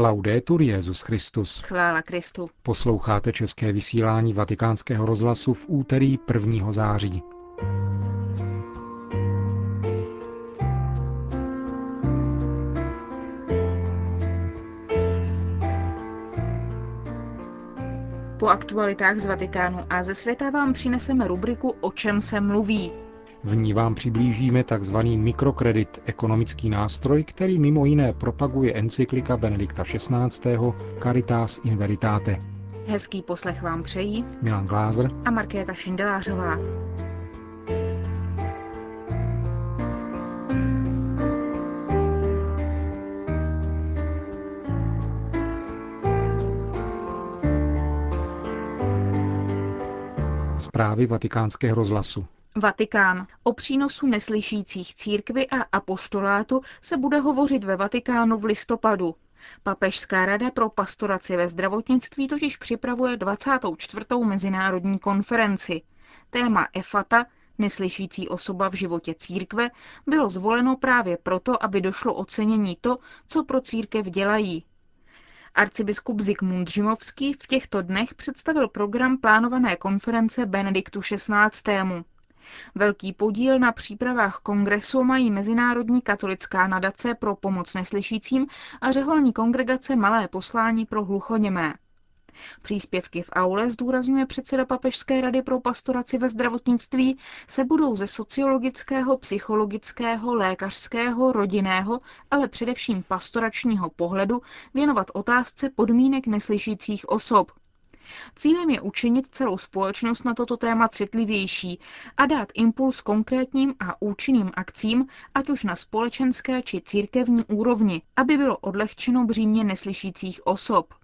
Laudetur Jezus Christus. Chvála Kristu. Posloucháte české vysílání Vatikánského rozhlasu v úterý 1. září. Po aktualitách z Vatikánu a ze světa vám přineseme rubriku O čem se mluví. V ní vám přiblížíme tzv. mikrokredit, ekonomický nástroj, který mimo jiné propaguje encyklika Benedikta XVI. Caritas in Veritate. Hezký poslech vám přejí Milan Glázer a Markéta Šindelářová. Zprávy vatikánského rozhlasu. Vatikán. O přínosu neslyšících církvy a apoštolátu se bude hovořit ve Vatikánu v listopadu. Papežská rada pro pastoraci ve zdravotnictví totiž připravuje 24. mezinárodní konferenci. Téma EFATA, neslyšící osoba v životě církve, bylo zvoleno právě proto, aby došlo ocenění to, co pro církev dělají. Arcibiskup Zikmund Žimovský v těchto dnech představil program plánované konference Benediktu XVI. Velký podíl na přípravách kongresu mají Mezinárodní katolická nadace pro pomoc neslyšícím a řeholní kongregace Malé poslání pro hluchoněmé. Příspěvky v aule, zdůrazňuje předseda Papežské rady pro pastoraci ve zdravotnictví, se budou ze sociologického, psychologického, lékařského, rodinného, ale především pastoračního pohledu věnovat otázce podmínek neslyšících osob, Cílem je učinit celou společnost na toto téma citlivější a dát impuls konkrétním a účinným akcím, ať už na společenské či církevní úrovni, aby bylo odlehčeno břímě neslyšících osob.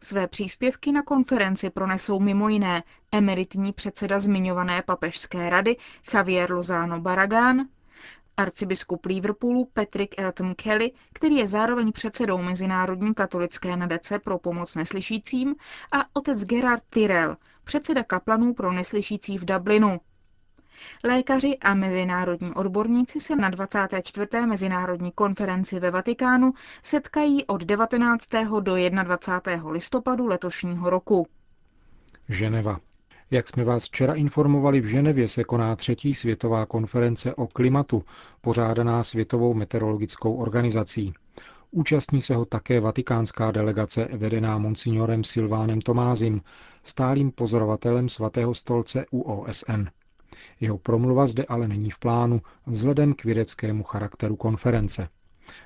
Své příspěvky na konferenci pronesou mimo jiné emeritní předseda zmiňované papežské rady Javier Lozano Baragán, Arcibiskup Liverpoolu Patrick Elton Kelly, který je zároveň předsedou Mezinárodní katolické nadace pro pomoc neslyšícím, a otec Gerard Tyrell, předseda kaplanů pro neslyšící v Dublinu. Lékaři a mezinárodní odborníci se na 24. mezinárodní konferenci ve Vatikánu setkají od 19. do 21. listopadu letošního roku. Ženeva. Jak jsme vás včera informovali, v Ženevě se koná třetí světová konference o klimatu, pořádaná Světovou meteorologickou organizací. Účastní se ho také vatikánská delegace vedená monsignorem Silvánem Tomázim, stálým pozorovatelem svatého stolce u OSN. Jeho promluva zde ale není v plánu vzhledem k vědeckému charakteru konference.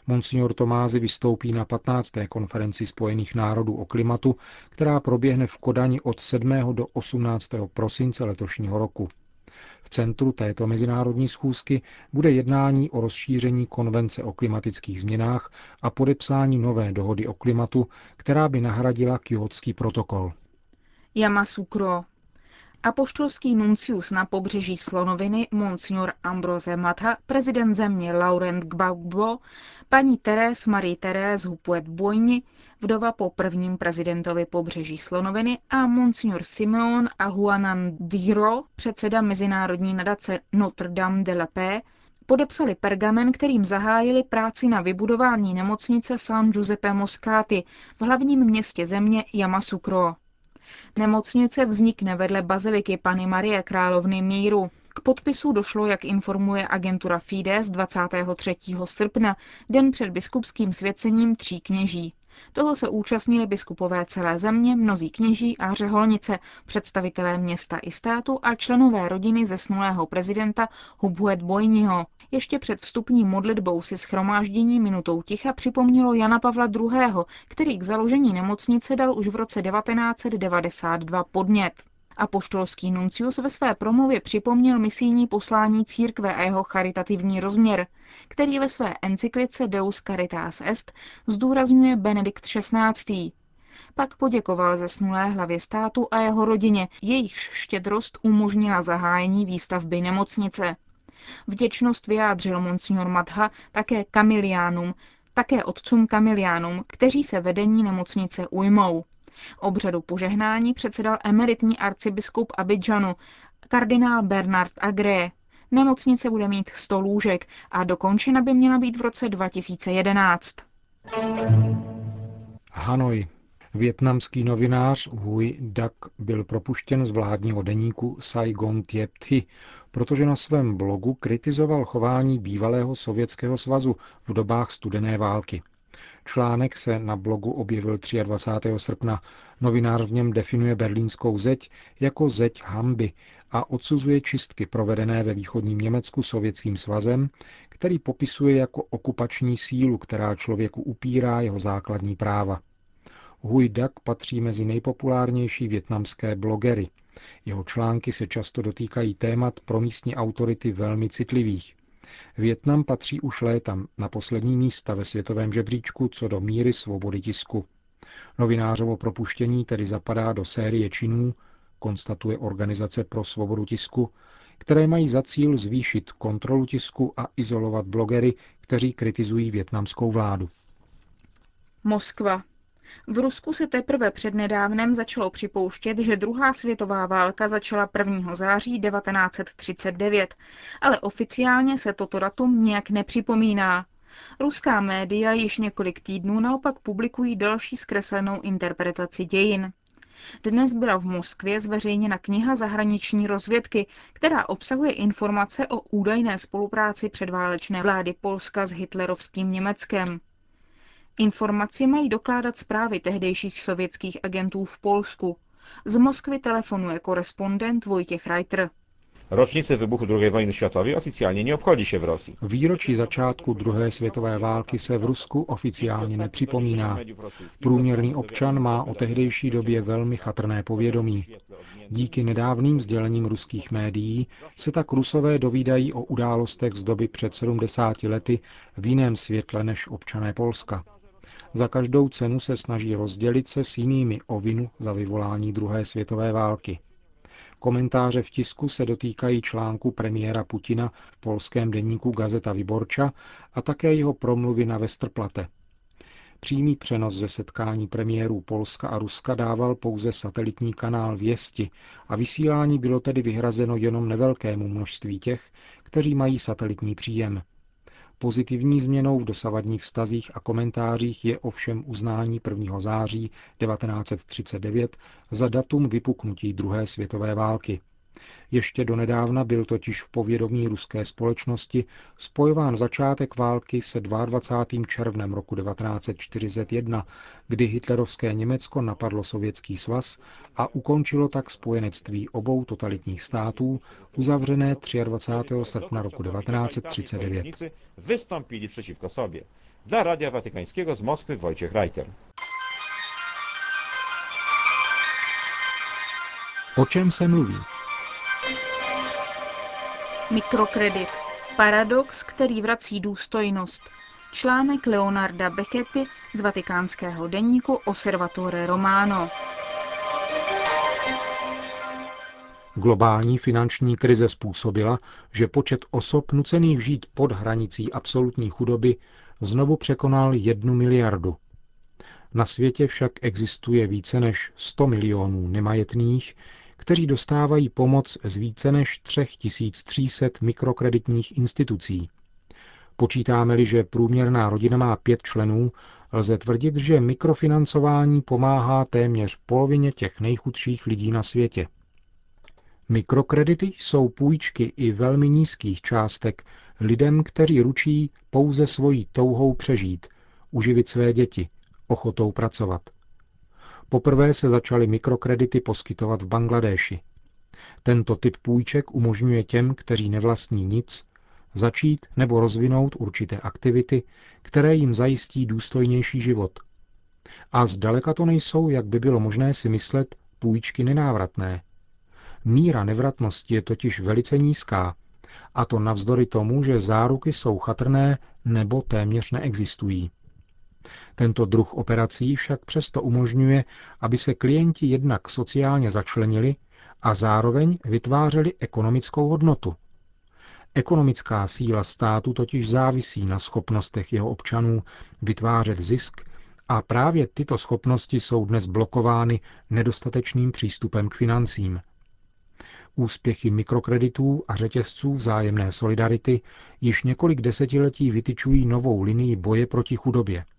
Monsignor Tomázy vystoupí na 15. konferenci Spojených národů o klimatu, která proběhne v Kodani od 7. do 18. prosince letošního roku. V centru této mezinárodní schůzky bude jednání o rozšíření konvence o klimatických změnách a podepsání nové dohody o klimatu, která by nahradila Kyotský protokol. Yamasukro, Apoštolský nuncius na pobřeží Slonoviny Monsignor Ambrose Matha, prezident země Laurent Gbagbo, paní Teres Marie Therese Hupuet Bojni, vdova po prvním prezidentovi pobřeží Slonoviny a Monsignor Simeon Ahuanan Diro, předseda mezinárodní nadace Notre Dame de la Paix, podepsali pergamen, kterým zahájili práci na vybudování nemocnice San Giuseppe Moscati v hlavním městě země Yamasukro. Nemocnice vznikne vedle baziliky Pany Marie Královny míru. K podpisu došlo, jak informuje agentura Fides 23. srpna, den před biskupským svěcením tří kněží. Toho se účastnili biskupové celé země, mnozí kněží a řeholnice, představitelé města i státu a členové rodiny zesnulého prezidenta Hubhuet Bojniho. Ještě před vstupní modlitbou si schromáždění minutou ticha připomnělo Jana Pavla II., který k založení nemocnice dal už v roce 1992 podnět. Apoštolský nuncius ve své promluvě připomněl misijní poslání církve a jeho charitativní rozměr, který ve své encyklice Deus Caritas Est zdůrazňuje Benedikt XVI. Pak poděkoval zesnulé hlavě státu a jeho rodině, jejichž štědrost umožnila zahájení výstavby nemocnice. Vděčnost vyjádřil monsignor Madha také kamiliánům, také otcům kamiliánům, kteří se vedení nemocnice ujmou. Obřadu požehnání předsedal emeritní arcibiskup Abidžanu, kardinál Bernard Agré. Nemocnice bude mít 100 lůžek a dokončena by měla být v roce 2011. Hanoj. Větnamský novinář Huy Dak byl propuštěn z vládního deníku Saigon Tiep Thi, protože na svém blogu kritizoval chování bývalého Sovětského svazu v dobách studené války. Článek se na blogu objevil 23. srpna. Novinář v něm definuje berlínskou zeď jako zeď hamby a odsuzuje čistky provedené ve východním Německu sovětským svazem, který popisuje jako okupační sílu, která člověku upírá jeho základní práva. Huy Dak patří mezi nejpopulárnější větnamské blogery. Jeho články se často dotýkají témat pro místní autority velmi citlivých. Větnam patří už léta na poslední místa ve světovém žebříčku co do míry svobody tisku. Novinářovo propuštění tedy zapadá do série činů, konstatuje Organizace pro svobodu tisku, které mají za cíl zvýšit kontrolu tisku a izolovat blogery, kteří kritizují větnamskou vládu. Moskva. V Rusku se teprve přednedávnem začalo připouštět, že druhá světová válka začala 1. září 1939, ale oficiálně se toto datum nějak nepřipomíná. Ruská média již několik týdnů naopak publikují další zkreslenou interpretaci dějin. Dnes byla v Moskvě zveřejněna kniha zahraniční rozvědky, která obsahuje informace o údajné spolupráci předválečné vlády Polska s hitlerovským Německem. Informaci mají dokládat zprávy tehdejších sovětských agentů v Polsku. Z Moskvy telefonuje korespondent Vojtěch Reiter. Rocznicy wybuchu II wojny światowej oficjalnie nie obchodzi się w Rosji. Výročí začátku druhé světové války se v Rusku oficiálně nepřipomíná. Průměrný občan má o tehdejší době velmi chatrné povědomí. Díky nedávným sdělením ruských médií se tak Rusové dovídají o událostech z doby před 70 lety v jiném světle než občané Polska. Za každou cenu se snaží rozdělit se s jinými o vinu za vyvolání druhé světové války. Komentáře v tisku se dotýkají článku premiéra Putina v polském deníku Gazeta Vyborča a také jeho promluvy na Westerplatte. Přímý přenos ze setkání premiérů Polska a Ruska dával pouze satelitní kanál Věsti a vysílání bylo tedy vyhrazeno jenom nevelkému množství těch, kteří mají satelitní příjem. Pozitivní změnou v dosavadních vztazích a komentářích je ovšem uznání 1. září 1939 za datum vypuknutí druhé světové války. Ještě donedávna byl totiž v povědomí ruské společnosti spojován začátek války se 22. červnem roku 1941, kdy hitlerovské Německo napadlo Sovětský svaz a ukončilo tak spojenectví obou totalitních států, uzavřené 23. srpna roku 1939. Wystąpili przeciwko sobie. Dla Radia Watykańskiego z Moskwy Wojciech Reiter. O čem se mluví? Mikrokredit. Paradox, který vrací důstojnost. Článek Leonarda Becchetti z vatikánského denníku Osservatore Romano. Globální finanční krize způsobila, že počet osob nucených žít pod hranicí absolutní chudoby znovu překonal jednu miliardu. Na světě však existuje více než 100 milionů nemajetných, kteří dostávají pomoc z více než 3300 mikrokreditních institucí. Počítáme-li, že průměrná rodina má pět členů, lze tvrdit, že mikrofinancování pomáhá téměř polovině těch nejchudších lidí na světě. Mikrokredity jsou půjčky i velmi nízkých částek lidem, kteří ručí pouze svojí touhou přežít, uživit své děti, ochotou pracovat. Poprvé se začaly mikrokredity poskytovat v Bangladéši. Tento typ půjček umožňuje těm, kteří nevlastní nic, začít nebo rozvinout určité aktivity, které jim zajistí důstojnější život. A zdaleka to nejsou, jak by bylo možné si myslet, půjčky nenávratné. Míra nevratnosti je totiž velice nízká, a to navzdory tomu, že záruky jsou chatrné nebo téměř neexistují. Tento druh operací však přesto umožňuje, aby se klienti jednak sociálně začlenili a zároveň vytvářeli ekonomickou hodnotu. Ekonomická síla státu totiž závisí na schopnostech jeho občanů vytvářet zisk a právě tyto schopnosti jsou dnes blokovány nedostatečným přístupem k financím. Úspěchy mikrokreditů a řetězců vzájemné solidarity již několik desetiletí vytyčují novou linii boje proti chudobě –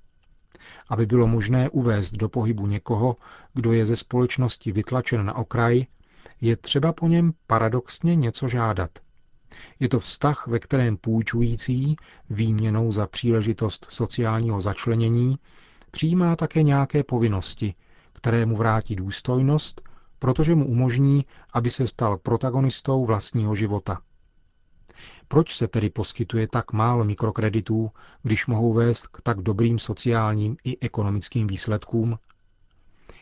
Aby bylo možné uvést do pohybu někoho, kdo je ze společnosti vytlačen na okraj, je třeba po něm paradoxně něco žádat. Je to vztah, ve kterém půjčující, výměnou za příležitost sociálního začlenění, přijímá také nějaké povinnosti, které mu vrátí důstojnost, protože mu umožní, aby se stal protagonistou vlastního života. Proč se tedy poskytuje tak málo mikrokreditů, když mohou vést k tak dobrým sociálním i ekonomickým výsledkům?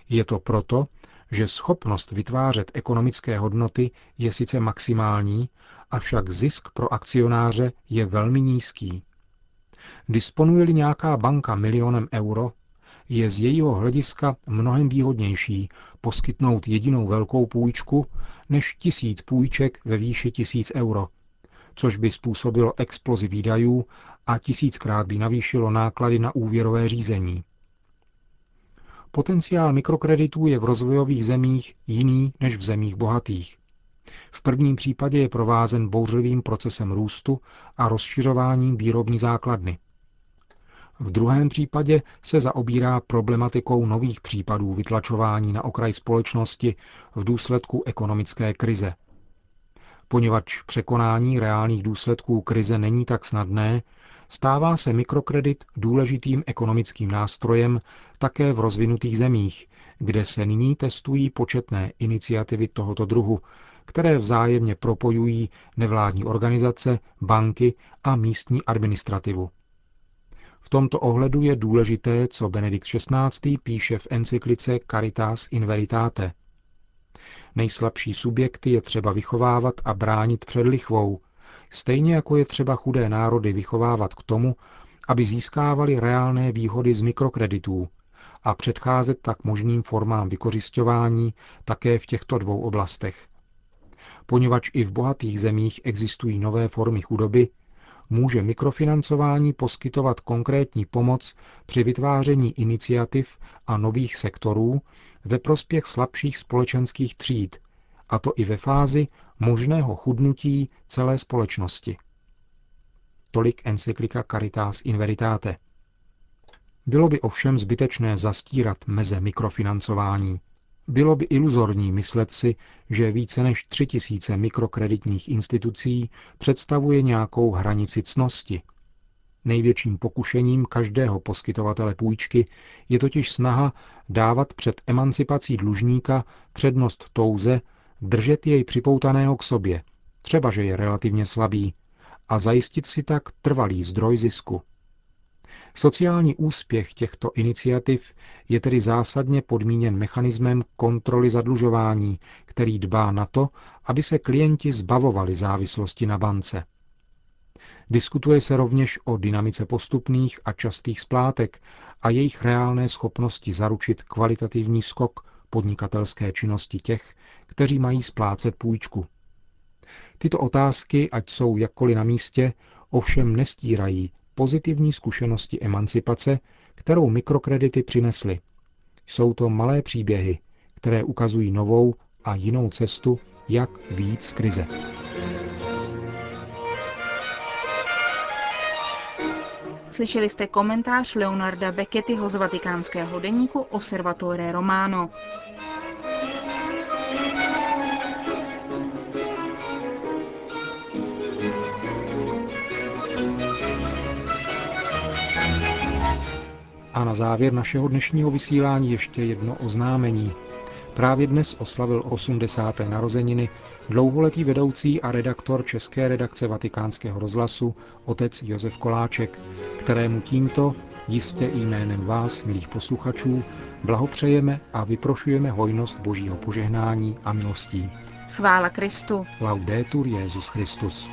Je to proto, že schopnost vytvářet ekonomické hodnoty je sice maximální, avšak zisk pro akcionáře je velmi nízký. Disponuje-li nějaká banka milionem euro, je z jejího hlediska mnohem výhodnější poskytnout jedinou velkou půjčku než tisíc půjček ve výši tisíc euro, což by způsobilo explozi výdajů a tisíckrát by navýšilo náklady na úvěrové řízení. Potenciál mikrokreditů je v rozvojových zemích jiný než v zemích bohatých. V prvním případě je provázen bouřlivým procesem růstu a rozšiřováním výrobní základny. V druhém případě se zaobírá problematikou nových případů vytlačování na okraj společnosti v důsledku ekonomické krize. Poněvadž překonání reálných důsledků krize není tak snadné, stává se mikrokredit důležitým ekonomickým nástrojem také v rozvinutých zemích, kde se nyní testují početné iniciativy tohoto druhu, které vzájemně propojují nevládní organizace, banky a místní administrativu. V tomto ohledu je důležité, co Benedikt XVI. píše v encyklice Caritas in Veritate. Nejslabší subjekty je třeba vychovávat a bránit před lichvou, stejně jako je třeba chudé národy vychovávat k tomu, aby získávali reálné výhody z mikrokreditů a předcházet tak možným formám vykořišťování také v těchto dvou oblastech. Poněvadž i v bohatých zemích existují nové formy chudoby, může mikrofinancování poskytovat konkrétní pomoc při vytváření iniciativ a nových sektorů ve prospěch slabších společenských tříd, a to i ve fázi možného chudnutí celé společnosti. Tolik encyklika Caritas in Veritate. Bylo by ovšem zbytečné zastírat meze mikrofinancování, bylo by iluzorní myslet si, že více než tři tisíce mikrokreditních institucí představuje nějakou hranici cnosti. Největším pokušením každého poskytovatele půjčky je totiž snaha dávat před emancipací dlužníka přednost touze držet jej připoutaného k sobě, třeba že je relativně slabý, a zajistit si tak trvalý zdroj zisku. Sociální úspěch těchto iniciativ je tedy zásadně podmíněn mechanismem kontroly zadlužování, který dbá na to, aby se klienti zbavovali závislosti na bance. Diskutuje se rovněž o dynamice postupných a častých splátek a jejich reálné schopnosti zaručit kvalitativní skok podnikatelské činnosti těch, kteří mají splácet půjčku. Tyto otázky, ať jsou jakkoliv na místě, ovšem nestírají pozitivní zkušenosti emancipace, kterou mikrokredity přinesly. Jsou to malé příběhy, které ukazují novou a jinou cestu, jak výjít z krize. Slyšeli jste komentář Leonarda Beckettyho z vatikánského deníku Osservatore Romano. A na závěr našeho dnešního vysílání ještě jedno oznámení. Právě dnes oslavil 80. narozeniny dlouholetý vedoucí a redaktor České redakce Vatikánského rozhlasu otec Josef Koláček, kterému tímto, jistě i jménem vás, milých posluchačů, blahopřejeme a vyprošujeme hojnost božího požehnání a milostí. Chvála Kristu. Laudetur Jezus Christus.